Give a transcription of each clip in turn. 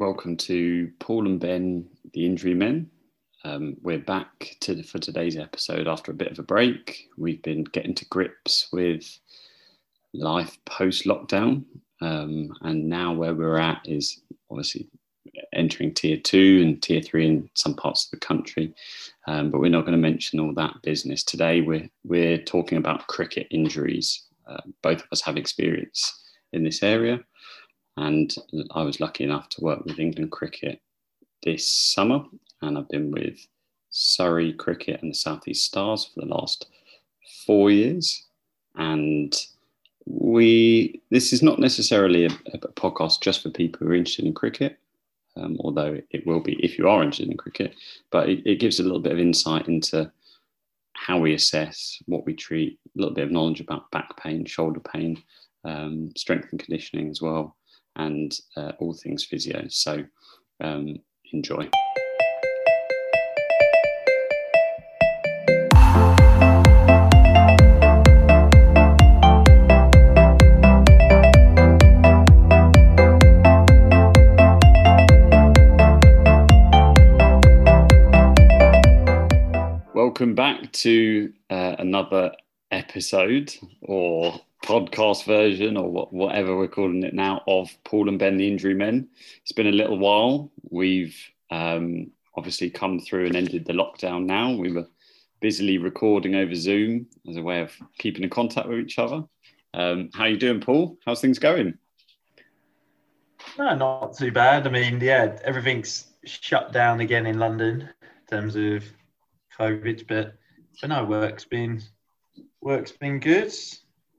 welcome to Paul and Ben, the Injury Men. Um, we're back to, for today's episode after a bit of a break. We've been getting to grips with life post lockdown, um, and now where we're at is obviously entering tier two and tier three in some parts of the country. Um, but we're not going to mention all that business today. We're we're talking about cricket injuries. Uh, both of us have experience in this area, and I was lucky enough to work with England Cricket this summer, and I've been with Surrey Cricket and the Southeast Stars for the last four years. And we this is not necessarily a, a podcast just for people who are interested in cricket, um, although it will be if you are interested in cricket. But it, it gives a little bit of insight into how we assess, what we treat, a little bit of knowledge about back pain, shoulder pain, um, strength and conditioning as well, and uh, all things physio. So um, enjoy. Welcome back to uh, another episode or podcast version or what, whatever we're calling it now of Paul and Ben, the Injury Men. It's been a little while. We've um, obviously come through and ended the lockdown now. We were busily recording over Zoom as a way of keeping in contact with each other. Um, how are you doing, Paul? How's things going? No, not too bad. I mean, yeah, everything's shut down again in London in terms of COVID, but but no, work's been work's been good.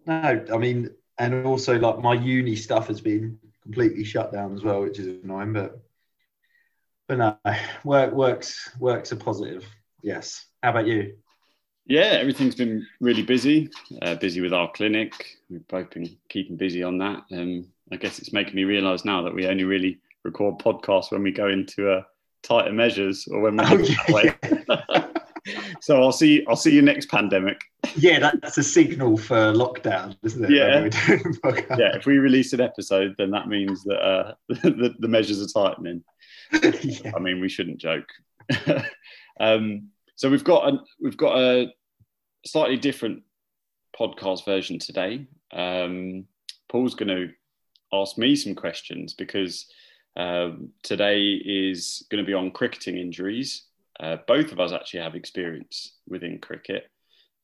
No, I mean, and also like my uni stuff has been completely shut down as well, which is annoying. But but no, work works works a positive. Yes. How about you? Yeah, everything's been really busy. Uh, busy with our clinic. We've both been keeping busy on that. Um, I guess it's making me realise now that we only really record podcasts when we go into uh, tighter measures or when we're oh, yeah, yeah. so I'll see. I'll see you next pandemic. Yeah, that's a signal for lockdown, isn't it? Yeah, yeah. If we release an episode, then that means that uh, the, the measures are tightening. yeah. I mean, we shouldn't joke. um, so we've got a we've got a slightly different podcast version today. Um, Paul's going to ask me some questions because um, today is going to be on cricketing injuries. Uh, both of us actually have experience within cricket.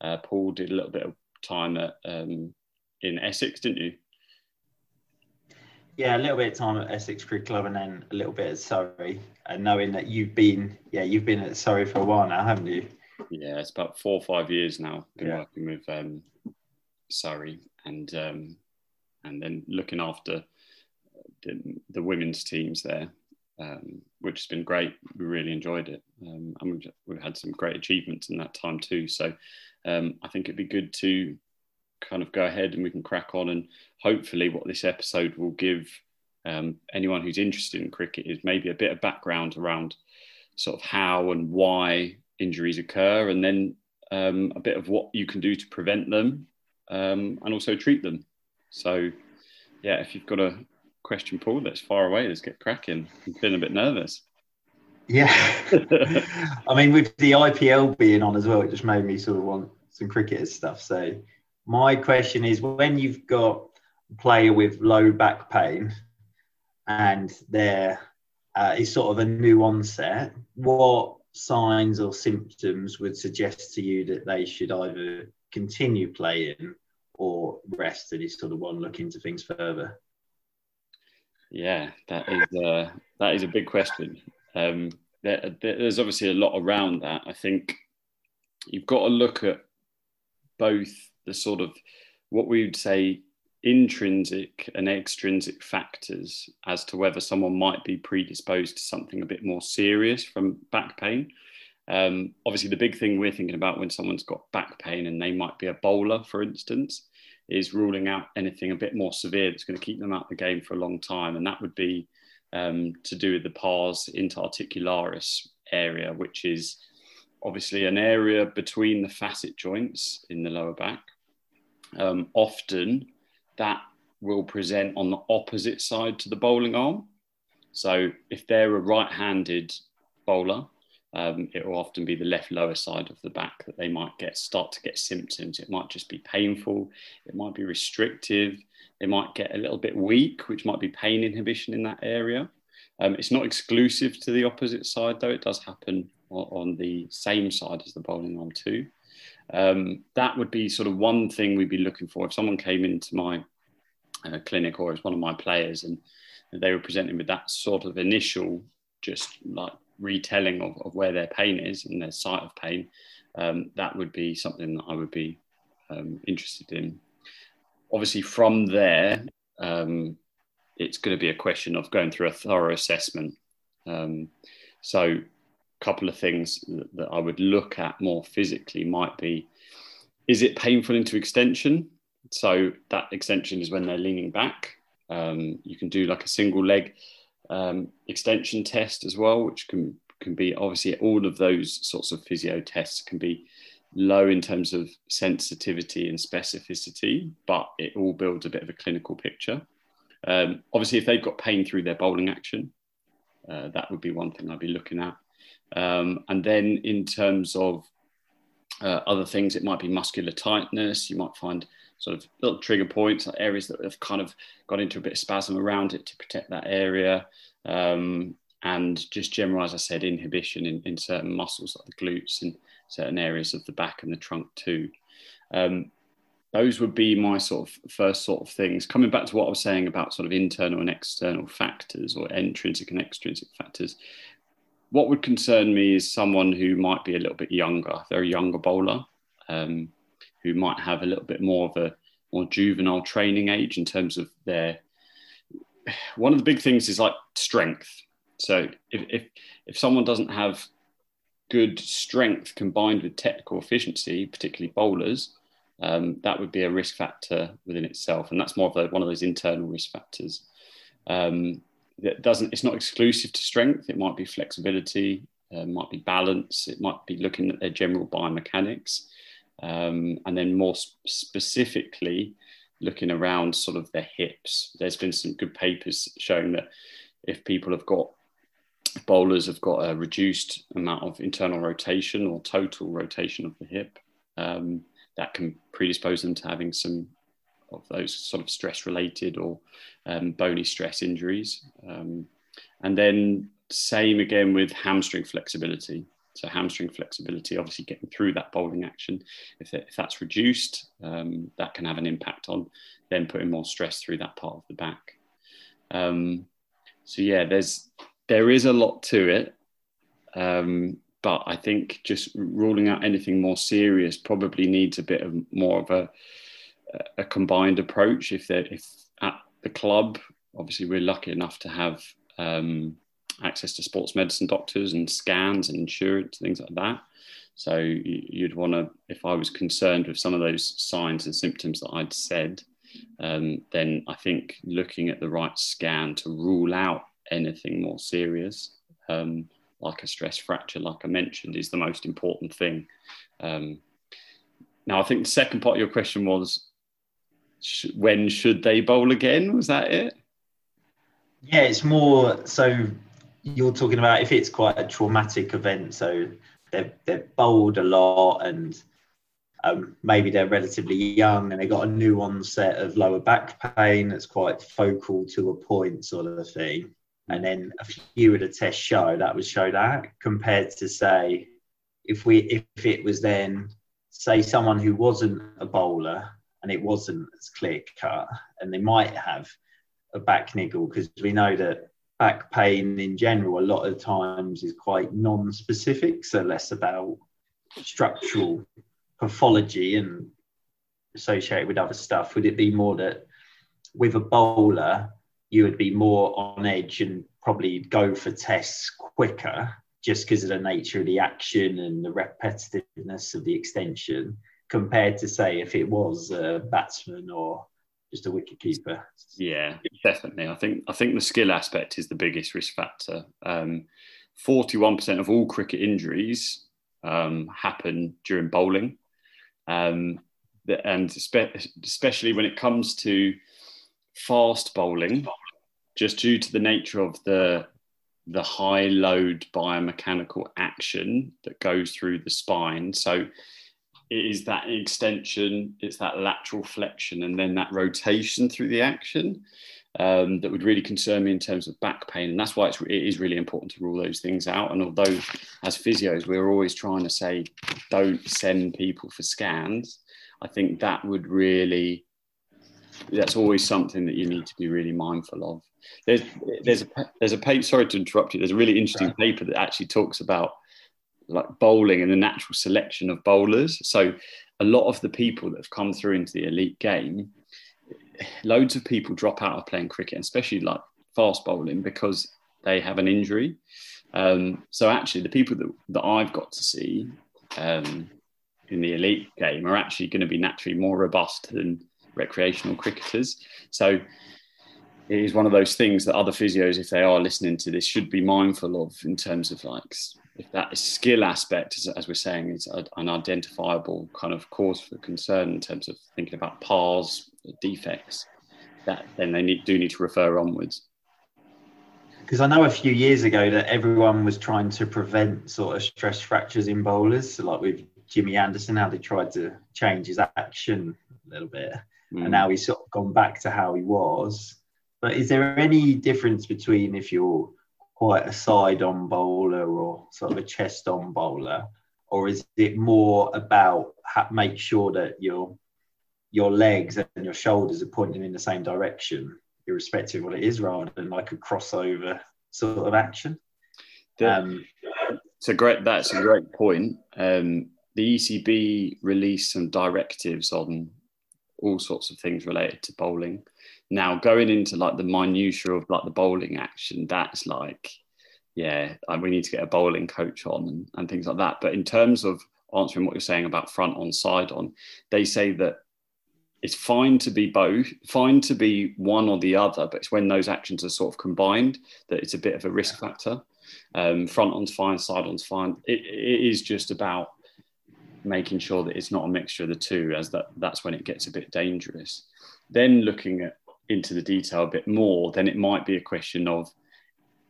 Uh, Paul did a little bit of time at um, in Essex, didn't you? Yeah, a little bit of time at Essex Cricket Club, and then a little bit at Surrey. And knowing that you've been, yeah, you've been at Surrey for a while now, haven't you? Yeah, it's about four or five years now. Been yeah. working with um, Surrey, and um, and then looking after the, the women's teams there um, which has been great. We really enjoyed it, um, and we've, we've, had some great achievements in that time too. So um, I think it'd be good to kind of go ahead and we can crack on, and hopefully, what this episode will give um, anyone who's interested in cricket is maybe a bit of background around sort of how and why injuries occur, and then um, a bit of what you can do to prevent them, um, and also treat them. So yeah, if you've got a question, Paul. That's far away. Let's get cracking. I'm feeling a bit nervous. Yeah. I mean, with the IPL being on as well, it just made me sort of want some cricket stuff. So, my question is when you've got a player with low back pain and there uh, is sort of a new onset, what signs or symptoms would suggest to you that they should either continue playing or rest and is sort of one look into things further? Yeah, that is uh, that is a big question. Um, there, there's obviously a lot around that. I think you've got to look at both the sort of what we would say intrinsic and extrinsic factors as to whether someone might be predisposed to something a bit more serious from back pain. Um, obviously, the big thing we're thinking about when someone's got back pain and they might be a bowler, for instance, is ruling out anything a bit more severe that's going to keep them out of the game for a long time. And that would be um, to do with the pars interarticularis area, which is obviously an area between the facet joints in the lower back. Um, often that will present on the opposite side to the bowling arm. So if they're a right-handed bowler, um, it will often be the left lower side of the back that they might get start to get symptoms. It might just be painful. It might be restrictive. They might get a little bit weak, which might be pain inhibition in that area. Um, it's not exclusive to the opposite side, though. It does happen on, on the same side as the bowling arm too. Um, that would be sort of one thing we'd be looking for if someone came into my uh, clinic or as one of my players and they were presenting with that sort of initial just like retelling of, of where their pain is and their site of pain, um, that would be something that I would be um, interested in. Obviously, from there, um, it's going to be a question of going through a thorough assessment. Um, so, a couple of things that, that I would look at more physically might be is it painful into extension? So, that extension is when they're leaning back. Um, you can do like a single leg um, extension test as well, which can can be obviously all of those sorts of physio tests can be low in terms of sensitivity and specificity, but it all builds a bit of a clinical picture. Um, obviously, if they've got pain through their bowling action, uh, that would be one thing I'd be looking at. Um, and then in terms of uh, other things, it might be muscular tightness. You might find sort of little trigger points, areas that have kind of got into a bit of spasm around it to protect that area. Um, and just general, as I said, inhibition in, in certain muscles like the glutes and certain areas of the back and the trunk too. Um, those would be my sort of first sort of things. Coming back to what I was saying about sort of internal and external factors or intrinsic and extrinsic factors, what would concern me is someone who might be a little bit younger, they're a younger bowler, um, who might have a little bit more of a more juvenile training age in terms of their. One of the big things is like strength. So if if, if someone doesn't have good strength combined with technical efficiency, particularly bowlers, um, that would be a risk factor within itself, and that's more of a, one of those internal risk factors. Um, that doesn't. It's not exclusive to strength. It might be flexibility, uh, might be balance. It might be looking at their general biomechanics, um, and then more sp- specifically looking around sort of the hips. There's been some good papers showing that if people have got bowlers have got a reduced amount of internal rotation or total rotation of the hip, um, that can predispose them to having some of those sort of stress related or um, bony stress injuries. Um, and then same again with hamstring flexibility. So hamstring flexibility, obviously getting through that bowling action, if, it, if that's reduced, um, that can have an impact on then putting more stress through that part of the back. Um, so yeah, there's there is a lot to it. Um, but I think just ruling out anything more serious probably needs a bit of more of a, a combined approach. If they if at the club, obviously we're lucky enough to have um, access to sports medicine doctors and scans and insurance things like that. So you'd want to, if I was concerned with some of those signs and symptoms that I'd said, um, then I think looking at the right scan to rule out anything more serious um, like a stress fracture, like I mentioned, is the most important thing. Um, now, I think the second part of your question was sh- when should they bowl again? Was that it? Yeah, it's more so you're talking about if it's quite a traumatic event, so they're they've bowled a lot and um, maybe they're relatively young and they got a new onset of lower back pain that's quite focal to a point, sort of thing. And then a few of the tests show that would show that compared to say if we if it was then say someone who wasn't a bowler and it wasn't as clear cut and they might have a back niggle because we know that back pain in general a lot of times is quite non-specific so less about structural pathology and associated with other stuff. Would it be more that with a bowler you would be more on edge and probably go for tests quicker just because of the nature of the action and the repetitiveness of the extension compared to say if it was a batsman or just a wicket keeper. Yeah, definitely. I think I think the skill aspect is the biggest risk factor. Um, Forty-one percent of all cricket injuries um, happen during bowling, um, and especially when it comes to fast bowling, just due to the nature of the the high load biomechanical action that goes through the spine. So it is that extension, it's that lateral flexion, and then that rotation through the action um, that would really concern me in terms of back pain. And that's why it's, it is really important to rule those things out. And although, as physios, we're always trying to say, don't send people for scans, I think that would really, that's always something that you need to be really mindful of. There's, there's a, there's a paper, sorry to interrupt you, there's a really interesting paper that actually talks about like bowling and the natural selection of bowlers. So a lot of the people that have come through into the elite game loads of people drop out of playing cricket, especially like fast bowling, because they have an injury. Um, so actually, the people that, that I've got to see um, in the elite game are actually going to be naturally more robust than recreational cricketers. So it is one of those things that other physios, if they are listening to this, should be mindful of in terms of like if that skill aspect, as, as we're saying, is an identifiable kind of cause for concern in terms of thinking about pars, defects, that then they need, do need to refer onwards. Because I know a few years ago that everyone was trying to prevent sort of stress fractures in bowlers, so like with Jimmy Anderson, how they tried to change his action a little bit, mm. and now he's sort of gone back to how he was. But is there any difference between if you're quite a side on bowler or sort of a chest on bowler, or is it more about ha- make sure that your your legs and your shoulders are pointing in the same direction, irrespective of what it is, rather than like a crossover sort of action? um, it's a great. That's a great point. Um, the ECB released some directives on all sorts of things related to bowling. Now going into like the minutiae of like the bowling action, that's like, yeah, we need to get a bowling coach on and, and things like that. But in terms of answering what you're saying about front on, side on, they say that it's fine to be both, fine to be one or the other, but it's when those actions are sort of combined that it's a bit of a risk factor. Um, front on's fine, side on's fine. It, it is just about making sure that it's not a mixture of the two, as that that's when it gets a bit dangerous. Then looking at into the detail a bit more, then it might be a question of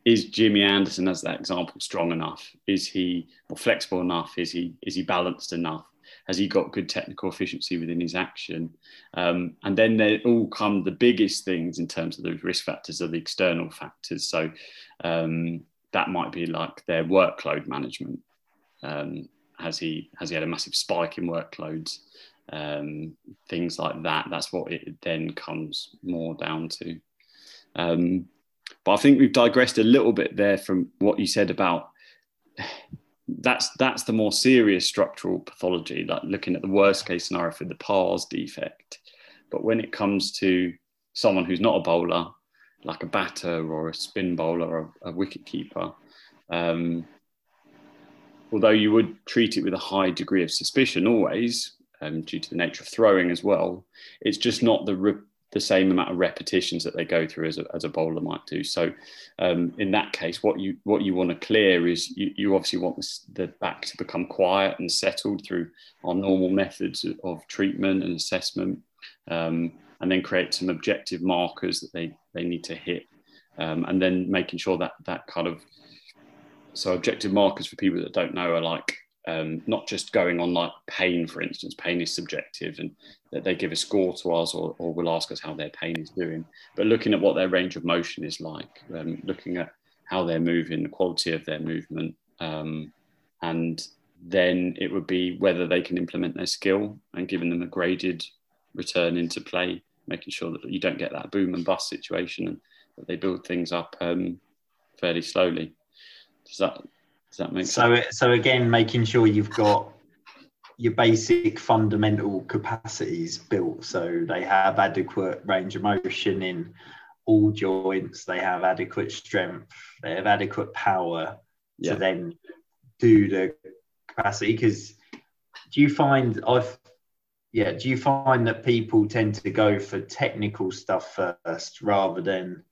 is Jimmy Anderson, as that example, strong enough? Is he flexible enough? Is he is he balanced enough? Has he got good technical efficiency within his action? Um, and then they all come the biggest things in terms of the risk factors are the external factors. So um, that might be like their workload management. Um, has he has he had a massive spike in workloads? Um, things like that. That's what it then comes more down to. Um, but I think we've digressed a little bit there from what you said about that's that's the more serious structural pathology, like looking at the worst case scenario for the pars defect. But when it comes to someone who's not a bowler, like a batter or a spin bowler or a, wicket keeper, um, although you would treat it with a high degree of suspicion always, um, due to the nature of throwing as well. It's just not the re- the same amount of repetitions that they go through as a, as a bowler might do. So um, in that case, what you what you want to clear is you, you obviously want the back to become quiet and settled through our normal methods of treatment and assessment, um, and then create some objective markers that they they need to hit, um, and then making sure that that kind of so objective markers for people that don't know are like um, not just going on like pain, for instance. Pain is subjective, and that they give a score to us or, or will ask us how their pain is doing. But looking at what their range of motion is like, um, looking at how they're moving, the quality of their movement, um, and then it would be whether they can implement their skill and giving them a graded return into play, making sure that you don't get that boom and bust situation and that they build things up um, fairly slowly. Does that does that make so, sense? So again, making sure you've got your basic fundamental capacities built so they have adequate range of motion in all joints, they have adequate strength, they have adequate power yeah. to then do the capacity. Because do you find I've yeah, do you find that people tend to go for technical stuff first rather than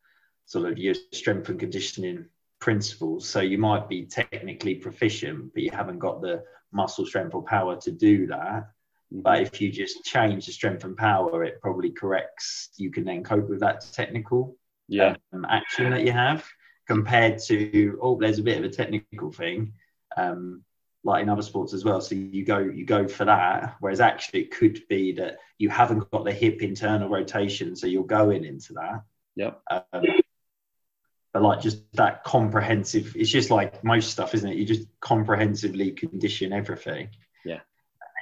sort of your strength and conditioning principles. So you might be technically proficient, but you haven't got the muscle strength or power to do that. Mm-hmm. But if you just change the strength and power, it probably corrects. You can then cope with that technical yeah. um, action that you have compared to oh there's a bit of a technical thing um, like in other sports as well so you go you go for that whereas actually it could be that you haven't got the hip internal rotation so you're going into that Yep. um, but like just that comprehensive it's just like most stuff isn't it you just comprehensively condition everything Yeah.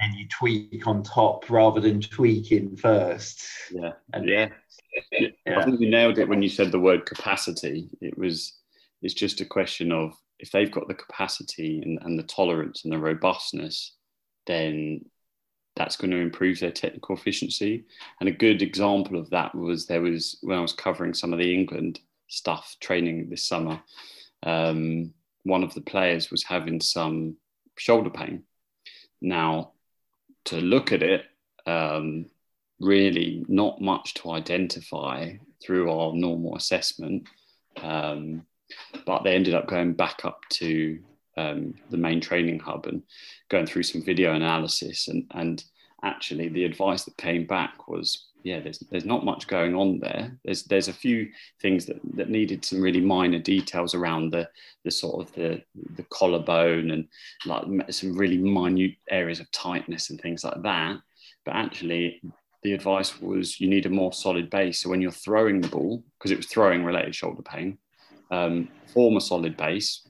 and you tweak on top rather than tweaking first Yeah. and Yeah. I think you nailed it when you said the word capacity. It was, it's just a question of if they've got the capacity and, and the tolerance and the robustness, then that's going to improve their technical efficiency. And a good example of that was there was when I was covering some of the England stuff training this summer. Um, one of the players was having some shoulder pain. Now, to look at it, um, really not much to identify through our normal assessment. Um, but they ended up going back up to um, the main training hub and going through some video analysis. And, and actually, the advice that came back was yeah, there's, there's not much going on there. There's, there's a few things that, that needed some really minor details around the, the sort of the, the collarbone and like some really minute areas of tightness and things like that. But actually, the advice was you need a more solid base. So when you're throwing the ball, because it was throwing related shoulder pain, um, form a solid base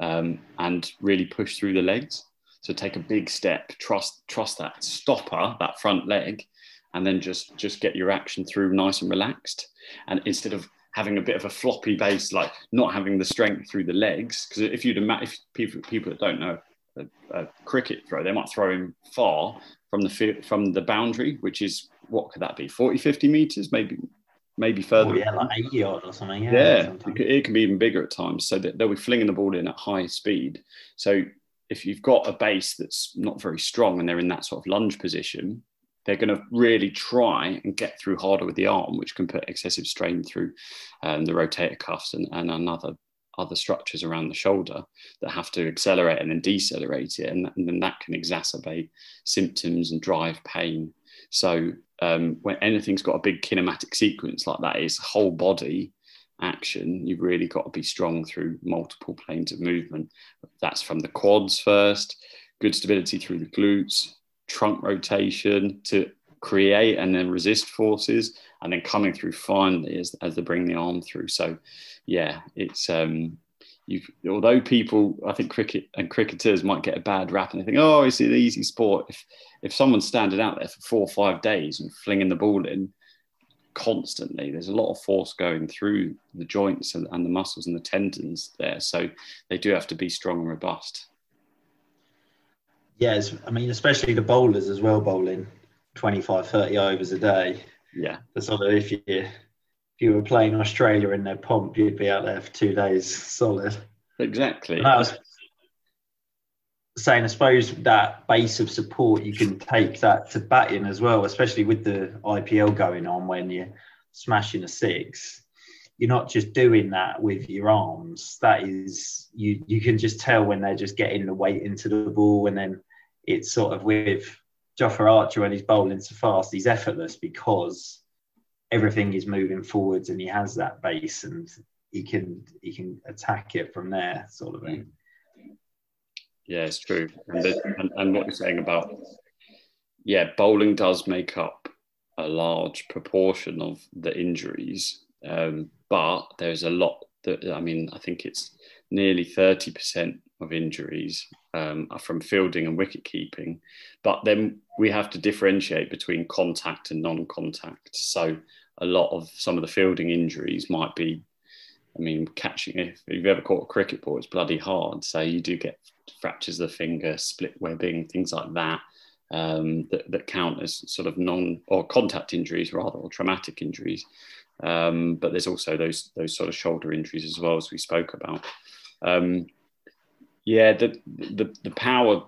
um, and really push through the legs. So take a big step, trust trust that stopper, that front leg, and then just just get your action through nice and relaxed. And instead of having a bit of a floppy base, like not having the strength through the legs, because if you'd ima- if people people that don't know a, a cricket throw, they might throw him far from the from the boundary, which is what could that be 40 50 meters maybe maybe further Oh, yeah, like 80 yard or something. Yeah, yeah, it, can, it can be even bigger at times. So that they'll be flinging the ball in at high speed. So if you've got a base that's not very strong and they're in that sort of lunge position, they're going to really try and get through harder with the arm, which can put excessive strain through um, the rotator cuffs and, and another other structures around the shoulder that have to accelerate and then decelerate it, and, and then that can exacerbate symptoms and drive pain. So um, when anything's got a big kinematic sequence like that, is whole body action. You've really got to be strong through multiple planes of movement. That's from the quads first, good stability through the glutes, trunk rotation to create and then resist forces, and then coming through finally as, as they bring the arm through. So, yeah, it's um, you. Although people, I think cricket and cricketers might get a bad rap and they think, oh, it's an easy sport. If if someone's standing out there for four or five days and flinging the ball in constantly, there's a lot of force going through the joints and, and the muscles and the tendons there. So they do have to be strong and robust. Yes, I mean, especially the bowlers as well, bowling 25, 30 overs a day. Yeah, The sort of if you if you were playing Australia in their pomp, you'd be out there for two days solid. exactly. And I was saying, I suppose that base of support you can take that to batting as well, especially with the IPL going on when you're smashing a six. You're not just doing that with your arms. That is, you you can just tell when they're just getting the weight into the ball, and then it's sort of with Jofra Archer when he's bowling so fast, he's effortless because everything is moving forwards and he has that base and he can he can attack it from there, sort of thing. Yeah, it's true. And, the, and, and what you're saying about, yeah, bowling does make up a large proportion of the injuries, um, but there's a lot that, I mean, I think it's nearly 30% of injuries um, are from fielding and wicket keeping. But then we have to differentiate between contact and non contact. So a lot of some of the fielding injuries might be I mean, catching if you've ever caught a cricket ball, it's bloody hard. So you do get fractures of the finger, split webbing, things like that, um, that, that count as sort of non or contact injuries rather, or traumatic injuries. Um, but there's also those those sort of shoulder injuries as well as we spoke about. Um, yeah, the, the the power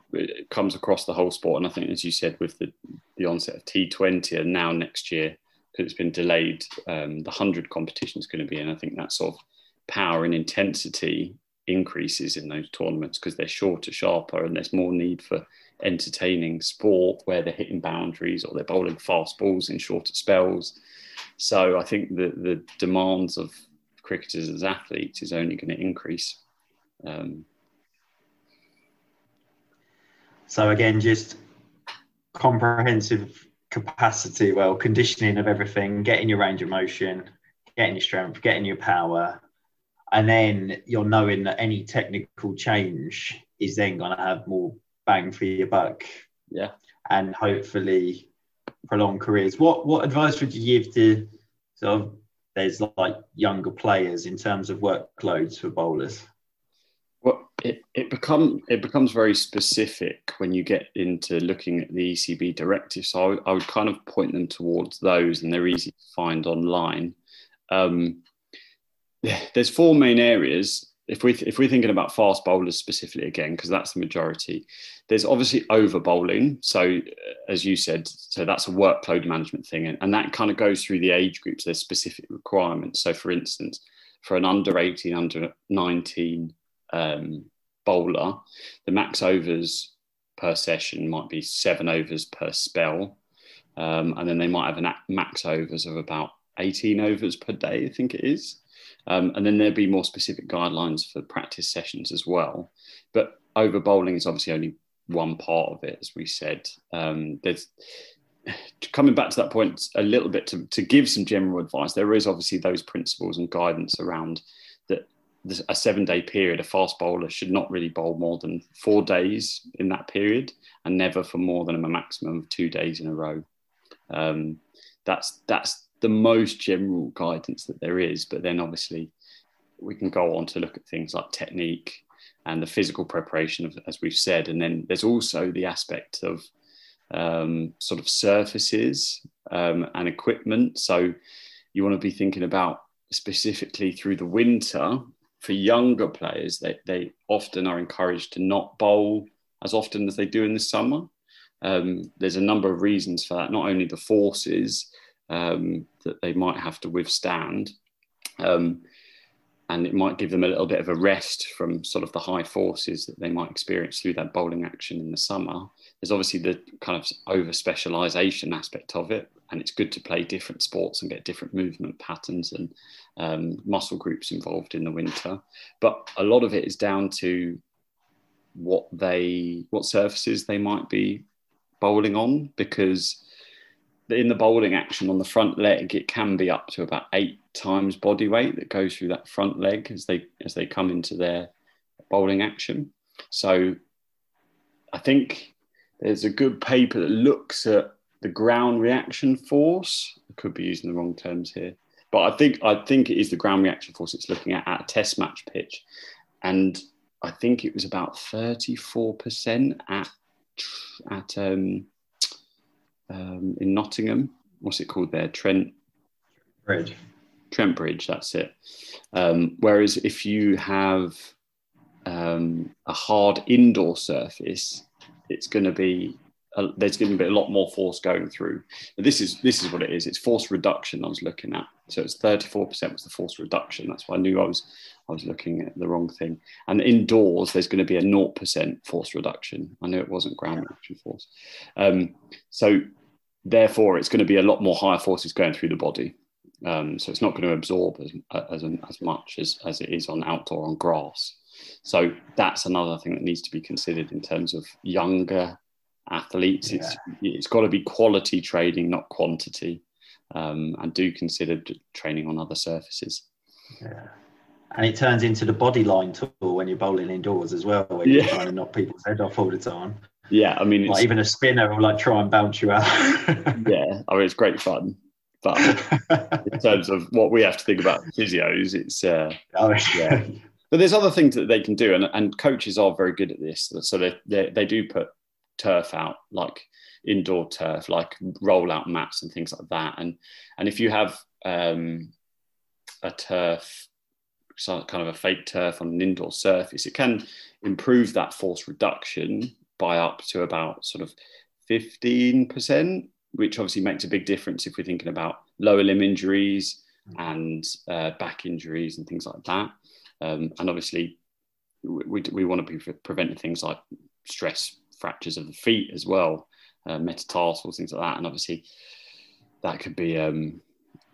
comes across the whole sport, and I think, as you said, with the the onset of T20 and now next year, because it's been delayed, um, the hundred competition is going to be, and I think that sort of power and intensity increases in those tournaments because they're shorter, sharper, and there's more need for entertaining sport where they're hitting boundaries or they're bowling fast balls in shorter spells. So I think the the demands of cricketers as athletes is only going to increase. Um, so again, just comprehensive capacity, well, conditioning of everything, getting your range of motion, getting your strength, getting your power, and then you're knowing that any technical change is then going to have more bang for your buck. Yeah. And hopefully prolong careers. What what advice would you give to sort of there's like younger players in terms of workloads for bowlers? It, it become it becomes very specific when you get into looking at the ECB directive. So I would, I would kind of point them towards those, and they're easy to find online. Um, there's four main areas. If we if we're thinking about fast bowlers specifically again, because that's the majority, there's obviously over bowling. So as you said, so that's a workload management thing, and, and that kind of goes through the age groups. There's specific requirements. So for instance, for an under 18, under 19 um, bowler, the max overs per session might be seven overs per spell, um, and then they might have a max overs of about 18 overs per day, I think it is. Um, and then there'd be more specific guidelines for practice sessions as well. But over bowling is obviously only one part of it, as we said. Um, there's coming back to that point a little bit to, to give some general advice. There is obviously those principles and guidance around that a seven day period, a fast bowler should not really bowl more than four days in that period and never for more than a maximum of two days in a row. Um, that's that's the most general guidance that there is. But then obviously we can go on to look at things like technique and the physical preparation of, as we've said. And then there's also the aspect of um, sort of surfaces um, and equipment. So you want to be thinking about specifically through the winter for younger players, they, they often are encouraged to not bowl as often as they do in the summer. Um, there's a number of reasons for that, not only the forces, um, that they might have to withstand. Um, and it might give them a little bit of a rest from sort of the high forces that they might experience through that bowling action in the summer. There's obviously the kind of over specialization aspect of it, and it's good to play different sports and get different movement patterns and um, muscle groups involved in the winter. But a lot of it is down to what they what surfaces they might be bowling on because in the bowling action on the front leg, it can be up to about eight times body weight that goes through that front leg as they as they come into their bowling action. So I think there's a good paper that looks at the ground reaction force. I could be using the wrong terms here, but I think I think it is the ground reaction force it's looking at at a test match pitch, and I think it was about 34% at at um, um, in Nottingham. What's it called there? Trent Bridge. Trent Bridge, that's it. Um, whereas if you have um, a hard indoor surface, it's going to be a, there's going to be a lot more force going through. But this is this is what it is. It's force reduction I was looking at. So it's 34% was the force reduction. That's why I knew I was I was looking at the wrong thing. And indoors, there's going to be a 0% force reduction. I knew it wasn't ground reaction force. Um, so therefore, it's going to be a lot more higher forces going through the body. Um, so it's not going to absorb as, as, as much as, as it is on outdoor on grass. So that's another thing that needs to be considered in terms of younger athletes. Yeah. It's it's got to be quality training, not quantity. Um, and do consider training on other surfaces. Yeah. And it turns into the body line tool when you're bowling indoors as well, where you're trying to knock people's head off all the time. Yeah, I mean, like even a spinner will like try and bounce you out. yeah, I mean, it's great fun. But in terms of what we have to think about physios, it's uh, oh, yeah. But there's other things that they can do, and, and coaches are very good at this. So they, they, they do put turf out, like indoor turf, like roll out mats and things like that. And and if you have um, a turf, so kind of a fake turf on an indoor surface, it can improve that force reduction by up to about sort of 15%, which obviously makes a big difference if we're thinking about lower limb injuries and uh, back injuries and things like that. Um, and obviously, we, we want to be preventing things like stress fractures of the feet as well, uh, metatarsals, things like that. And obviously, that could be um,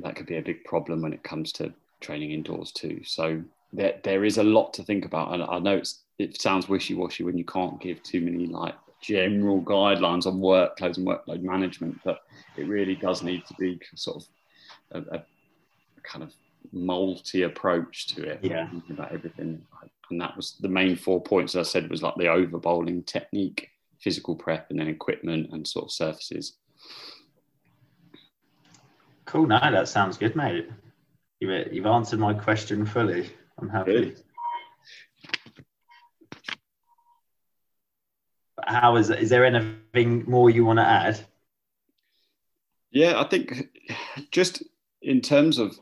that could be a big problem when it comes to training indoors too. So there, there is a lot to think about. And I know it's, it sounds wishy-washy when you can't give too many like general guidelines on workloads and workload management, but it really does need to be sort of a, a kind of multi approach to it. Yeah. About everything. And that was the main four points I said was like the over bowling technique, physical prep, and then equipment and sort of surfaces. Cool. No, that sounds good, mate. You've, you've answered my question fully. I'm happy. Good. How is is there anything more you want to add? Yeah, I think just in terms of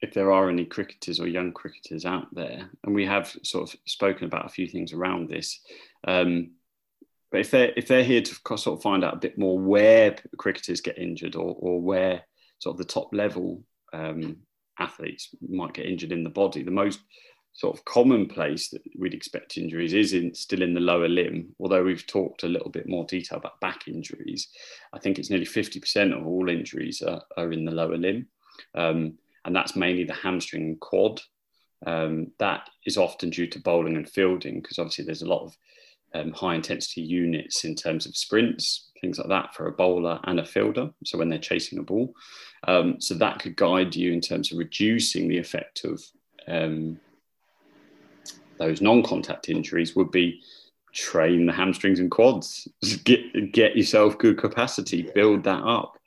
if there are any cricketers or young cricketers out there, and we have sort of spoken about a few things around this. Um, but if they're if they're here to sort of find out a bit more where cricketers get injured or or where sort of the top level um, athletes might get injured in the body, the most sort of commonplace that we'd expect injuries is in, still in the lower limb. Although we've talked a little bit more detail about back injuries, I think it's nearly 50% of all injuries are, are in the lower limb. Um, and that's mainly the hamstring and quad. Um, that is often due to bowling and fielding because obviously there's a lot of um, high intensity units in terms of sprints, things like that for a bowler and a fielder. So when they're chasing a ball, um, so that could guide you in terms of reducing the effect of um, those non-contact injuries. Would be train the hamstrings and quads, get get yourself good capacity, build that up.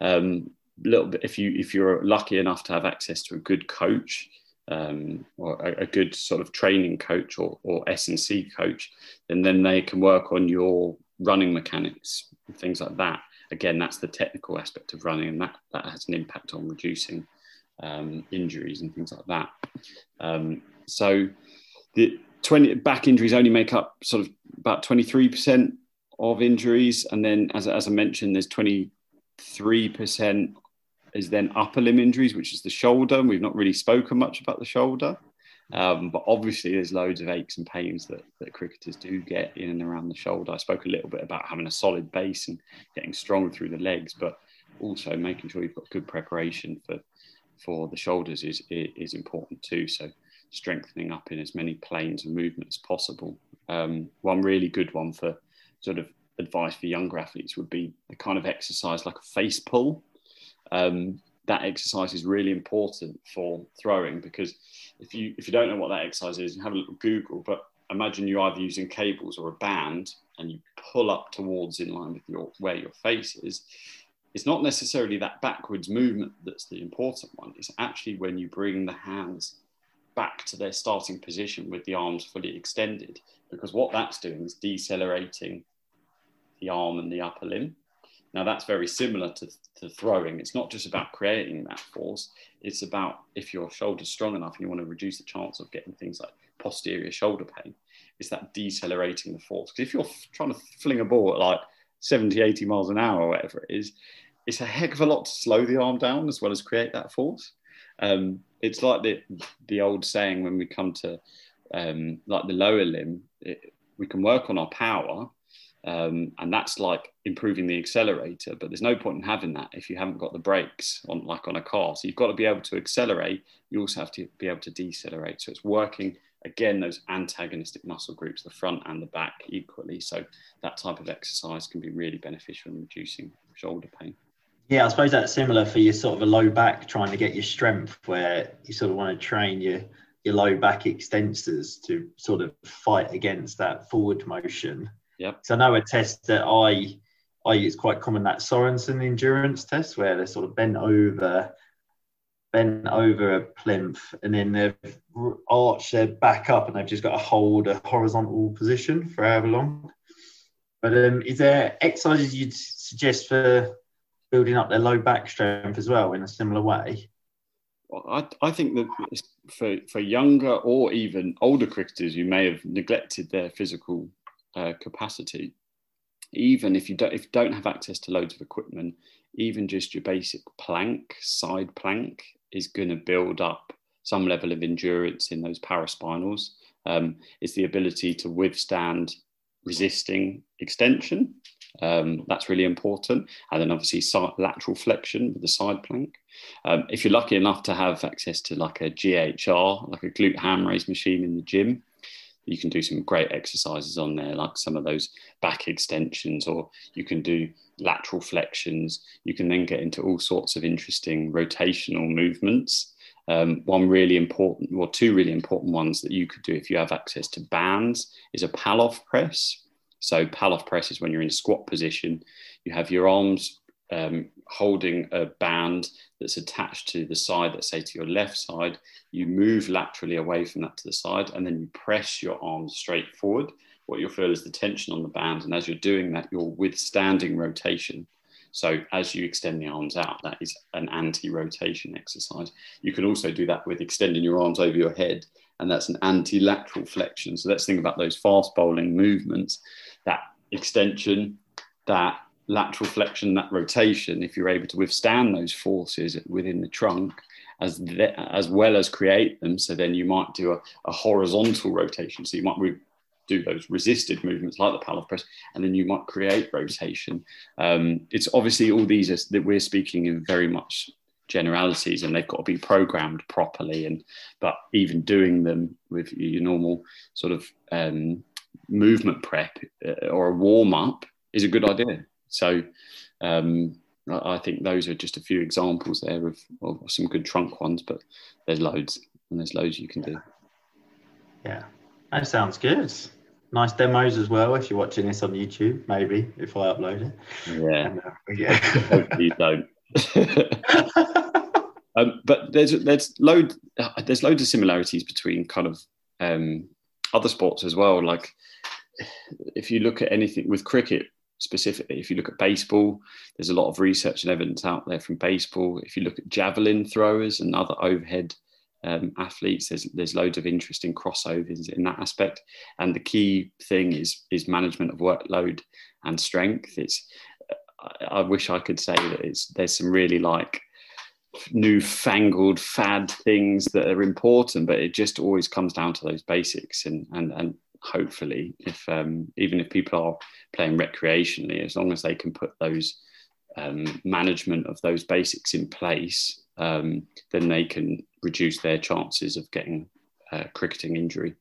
Um, little bit if you if you're lucky enough to have access to a good coach um, or a, a, good sort of training coach or, or S&C coach, and then they can work on your running mechanics and things like that. Again, that's the technical aspect of running, and that, that has an impact on reducing um, injuries and things like that. Um, so the 20 back injuries only make up sort of about 23% of injuries. And then, as, as I mentioned, there's 23% is then upper limb injuries, which is the shoulder. We've not really spoken much about the shoulder, um, but obviously there's loads of aches and pains that, that cricketers do get in and around the shoulder. I spoke a little bit about having a solid base and getting strong through the legs, but also making sure you've got good preparation for for the shoulders is is important too. So strengthening up in as many planes and movements as possible. Um, one really good one for sort of advice for younger athletes would be the kind of exercise like a face pull um, that exercise is really important for throwing because if you if you don't know what that exercise is, you have a little Google. But imagine you're either using cables or a band, and you pull up towards in line with your where your face is. It's not necessarily that backwards movement that's the important one. It's actually when you bring the hands back to their starting position with the arms fully extended, because what that's doing is decelerating the arm and the upper limb. Now, that's very similar to, to throwing. It's not just about creating that force, it's about if your shoulder's strong enough and you want to reduce the chance of getting things like posterior shoulder pain, it's that decelerating the force. Because if you're trying to fling a ball at like 70, 80 miles an hour or whatever it is, it's a heck of a lot to slow the arm down as well as create that force. Um, it's like the, the old saying when we come to um, like the lower limb, it, we can work on our power um, and that's like improving the accelerator, but there's no point in having that if you haven't got the brakes on, like on a car. So you've got to be able to accelerate. You also have to be able to decelerate. So it's working again those antagonistic muscle groups, the front and the back, equally. So that type of exercise can be really beneficial in reducing shoulder pain. Yeah, I suppose that's similar for your sort of a low back, trying to get your strength, where you sort of want to train your your low back extensors to sort of fight against that forward motion Yep. So I know a test that I I use quite common that Sorensen endurance test where they're sort of bent over bent over a plinth and then they've arched their back up and they've just got to hold a horizontal position for however long. But um, is there exercises you'd suggest for building up their low back strength as well in a similar way? Well, I, I think that for, for younger or even older cricketers who may have neglected their physical uh, capacity, even if you don't if you don't have access to loads of equipment, even just your basic plank, side plank, is going to build up some level of endurance in those paraspinals. Um, it's the ability to withstand resisting extension. Um, that's really important. And then obviously side, lateral flexion with the side plank. Um, if you're lucky enough to have access to like a GHR, like a glute ham raise machine in the gym, you can do some great exercises on there, like some of those back extensions, or you can do lateral flexions. You can then get into all sorts of interesting rotational movements. Um, one really important, or two really important ones that you could do if you have access to bands is a Pallof press. So Pallof press is when you're in a squat position, you have your arms um, holding a band that's attached to the side, let's say to your left side, you move laterally away from that to the side, and then you press your arms straight forward. What you'll feel is the tension on the band, and as you're doing that, you're withstanding rotation. So as you extend the arms out, that is an anti-rotation exercise. You can also do that with extending your arms over your head, and that's an anti-lateral flexion. So let's think about those fast bowling movements, that extension, that lateral flexion, that rotation, if you're able to withstand those forces within the trunk, as the, as well as create them, so then you might do a, a horizontal rotation. So you might re- do those resisted movements like the Pallof press, and then you might create rotation. Um, it's obviously all these are, that we're speaking in very much generalities, and they've got to be programmed properly. And but even doing them with your normal sort of um, movement prep uh, or a warm up is a good idea. So um, I think those are just a few examples there of, of, some good trunk ones, but there's loads and there's loads you can do. Yeah, that sounds good. Nice demos as well. If you're watching this on YouTube, maybe if I upload it. Yeah. And, uh, yeah. Hopefully you don't. um, but there's there's load there's loads of similarities between kind of um, other sports as well. Like if you look at anything with cricket, specifically. If you look at baseball, there's a lot of research and evidence out there from baseball. If you look at javelin throwers and other overhead um, athletes, there's there's loads of interesting crossovers in that aspect. And the key thing is is management of workload and strength. It's I wish I could say that it's there's some really like newfangled fad things that are important, but it just always comes down to those basics and and and hopefully if um, even if people are playing recreationally as long as they can put those um, management of those basics in place um, then they can reduce their chances of getting uh, cricketing injury.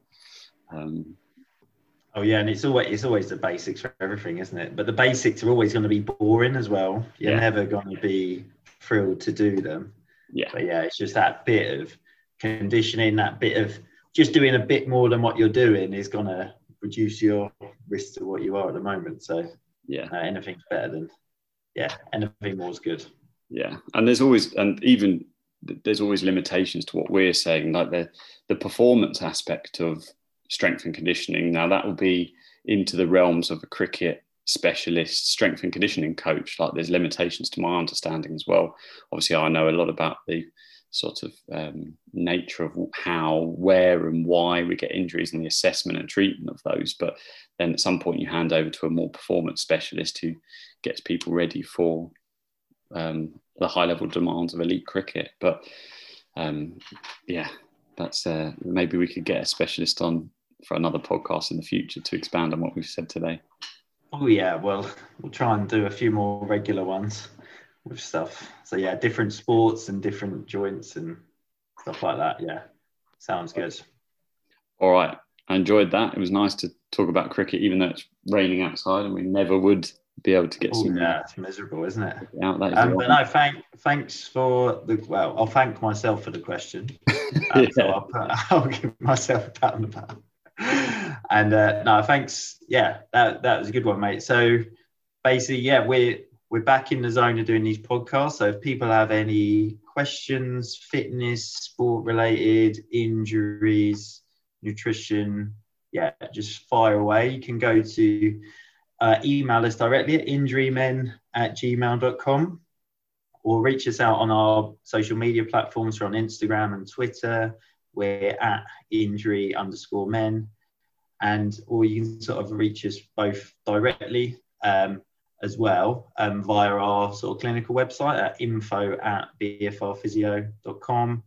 Um, oh yeah and it's always it's always the basics for everything isn't it? But the basics are always going to be boring as well. You're yeah. never going to be thrilled to do them. Yeah. But yeah it's just that bit of conditioning that bit of just doing a bit more than what you're doing is going to reduce your risk to what you are at the moment. So yeah, uh, anything's better than yeah, anything more is good. Yeah, and there's always and even there's always limitations to what we're saying, like the the performance aspect of strength and conditioning. Now that will be into the realms of a cricket specialist strength and conditioning coach. Like there's limitations to my understanding as well. Obviously, I know a lot about the sort of um, nature of how, where, and why we get injuries and the assessment and treatment of those. But then at some point, you hand over to a more performance specialist who gets people ready for um, the high level demands of elite cricket. But um, yeah, that's uh, maybe we could get a specialist on for another podcast in the future to expand on what we've said today. Oh yeah, well, we'll try and do a few more regular ones with stuff. So yeah, different sports and different joints and stuff like that. Yeah, sounds good. All right, I enjoyed that. It was nice to talk about cricket, even though it's raining outside, and we never would be able to get some. Yeah, it's miserable, isn't it? Out, um, but no, thank, thanks for the. Well, I'll thank myself for the question. yeah. So I'll, put, I'll give myself a pat on the back. And uh, no, thanks. Yeah, that that was a good one, mate. So basically, yeah, we're we're back in the zone of doing these podcasts. So if people have any questions, fitness, sport related, injuries, nutrition, yeah, just fire away. You can go to uh, email us directly at injurymen at gmail.com or reach us out on our social media platforms. We're on Instagram and Twitter. We're at injury underscore men. And or you can sort of reach us both directly. Um, as well um, via our sort of clinical website at info at bfrphysio.com.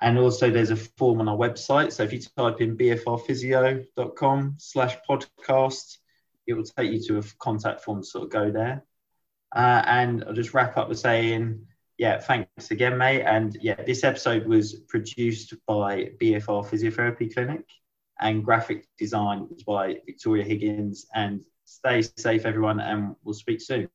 And also there's a form on our website. So if you type in bfrphysio.com slash podcast, it will take you to a contact form to sort of go there. Uh, and I'll just wrap up with saying, yeah, thanks again, mate. And yeah, this episode was produced by BFR Physiotherapy Clinic and graphic design was by Victoria Higgins. And stay safe, everyone, and we'll speak soon.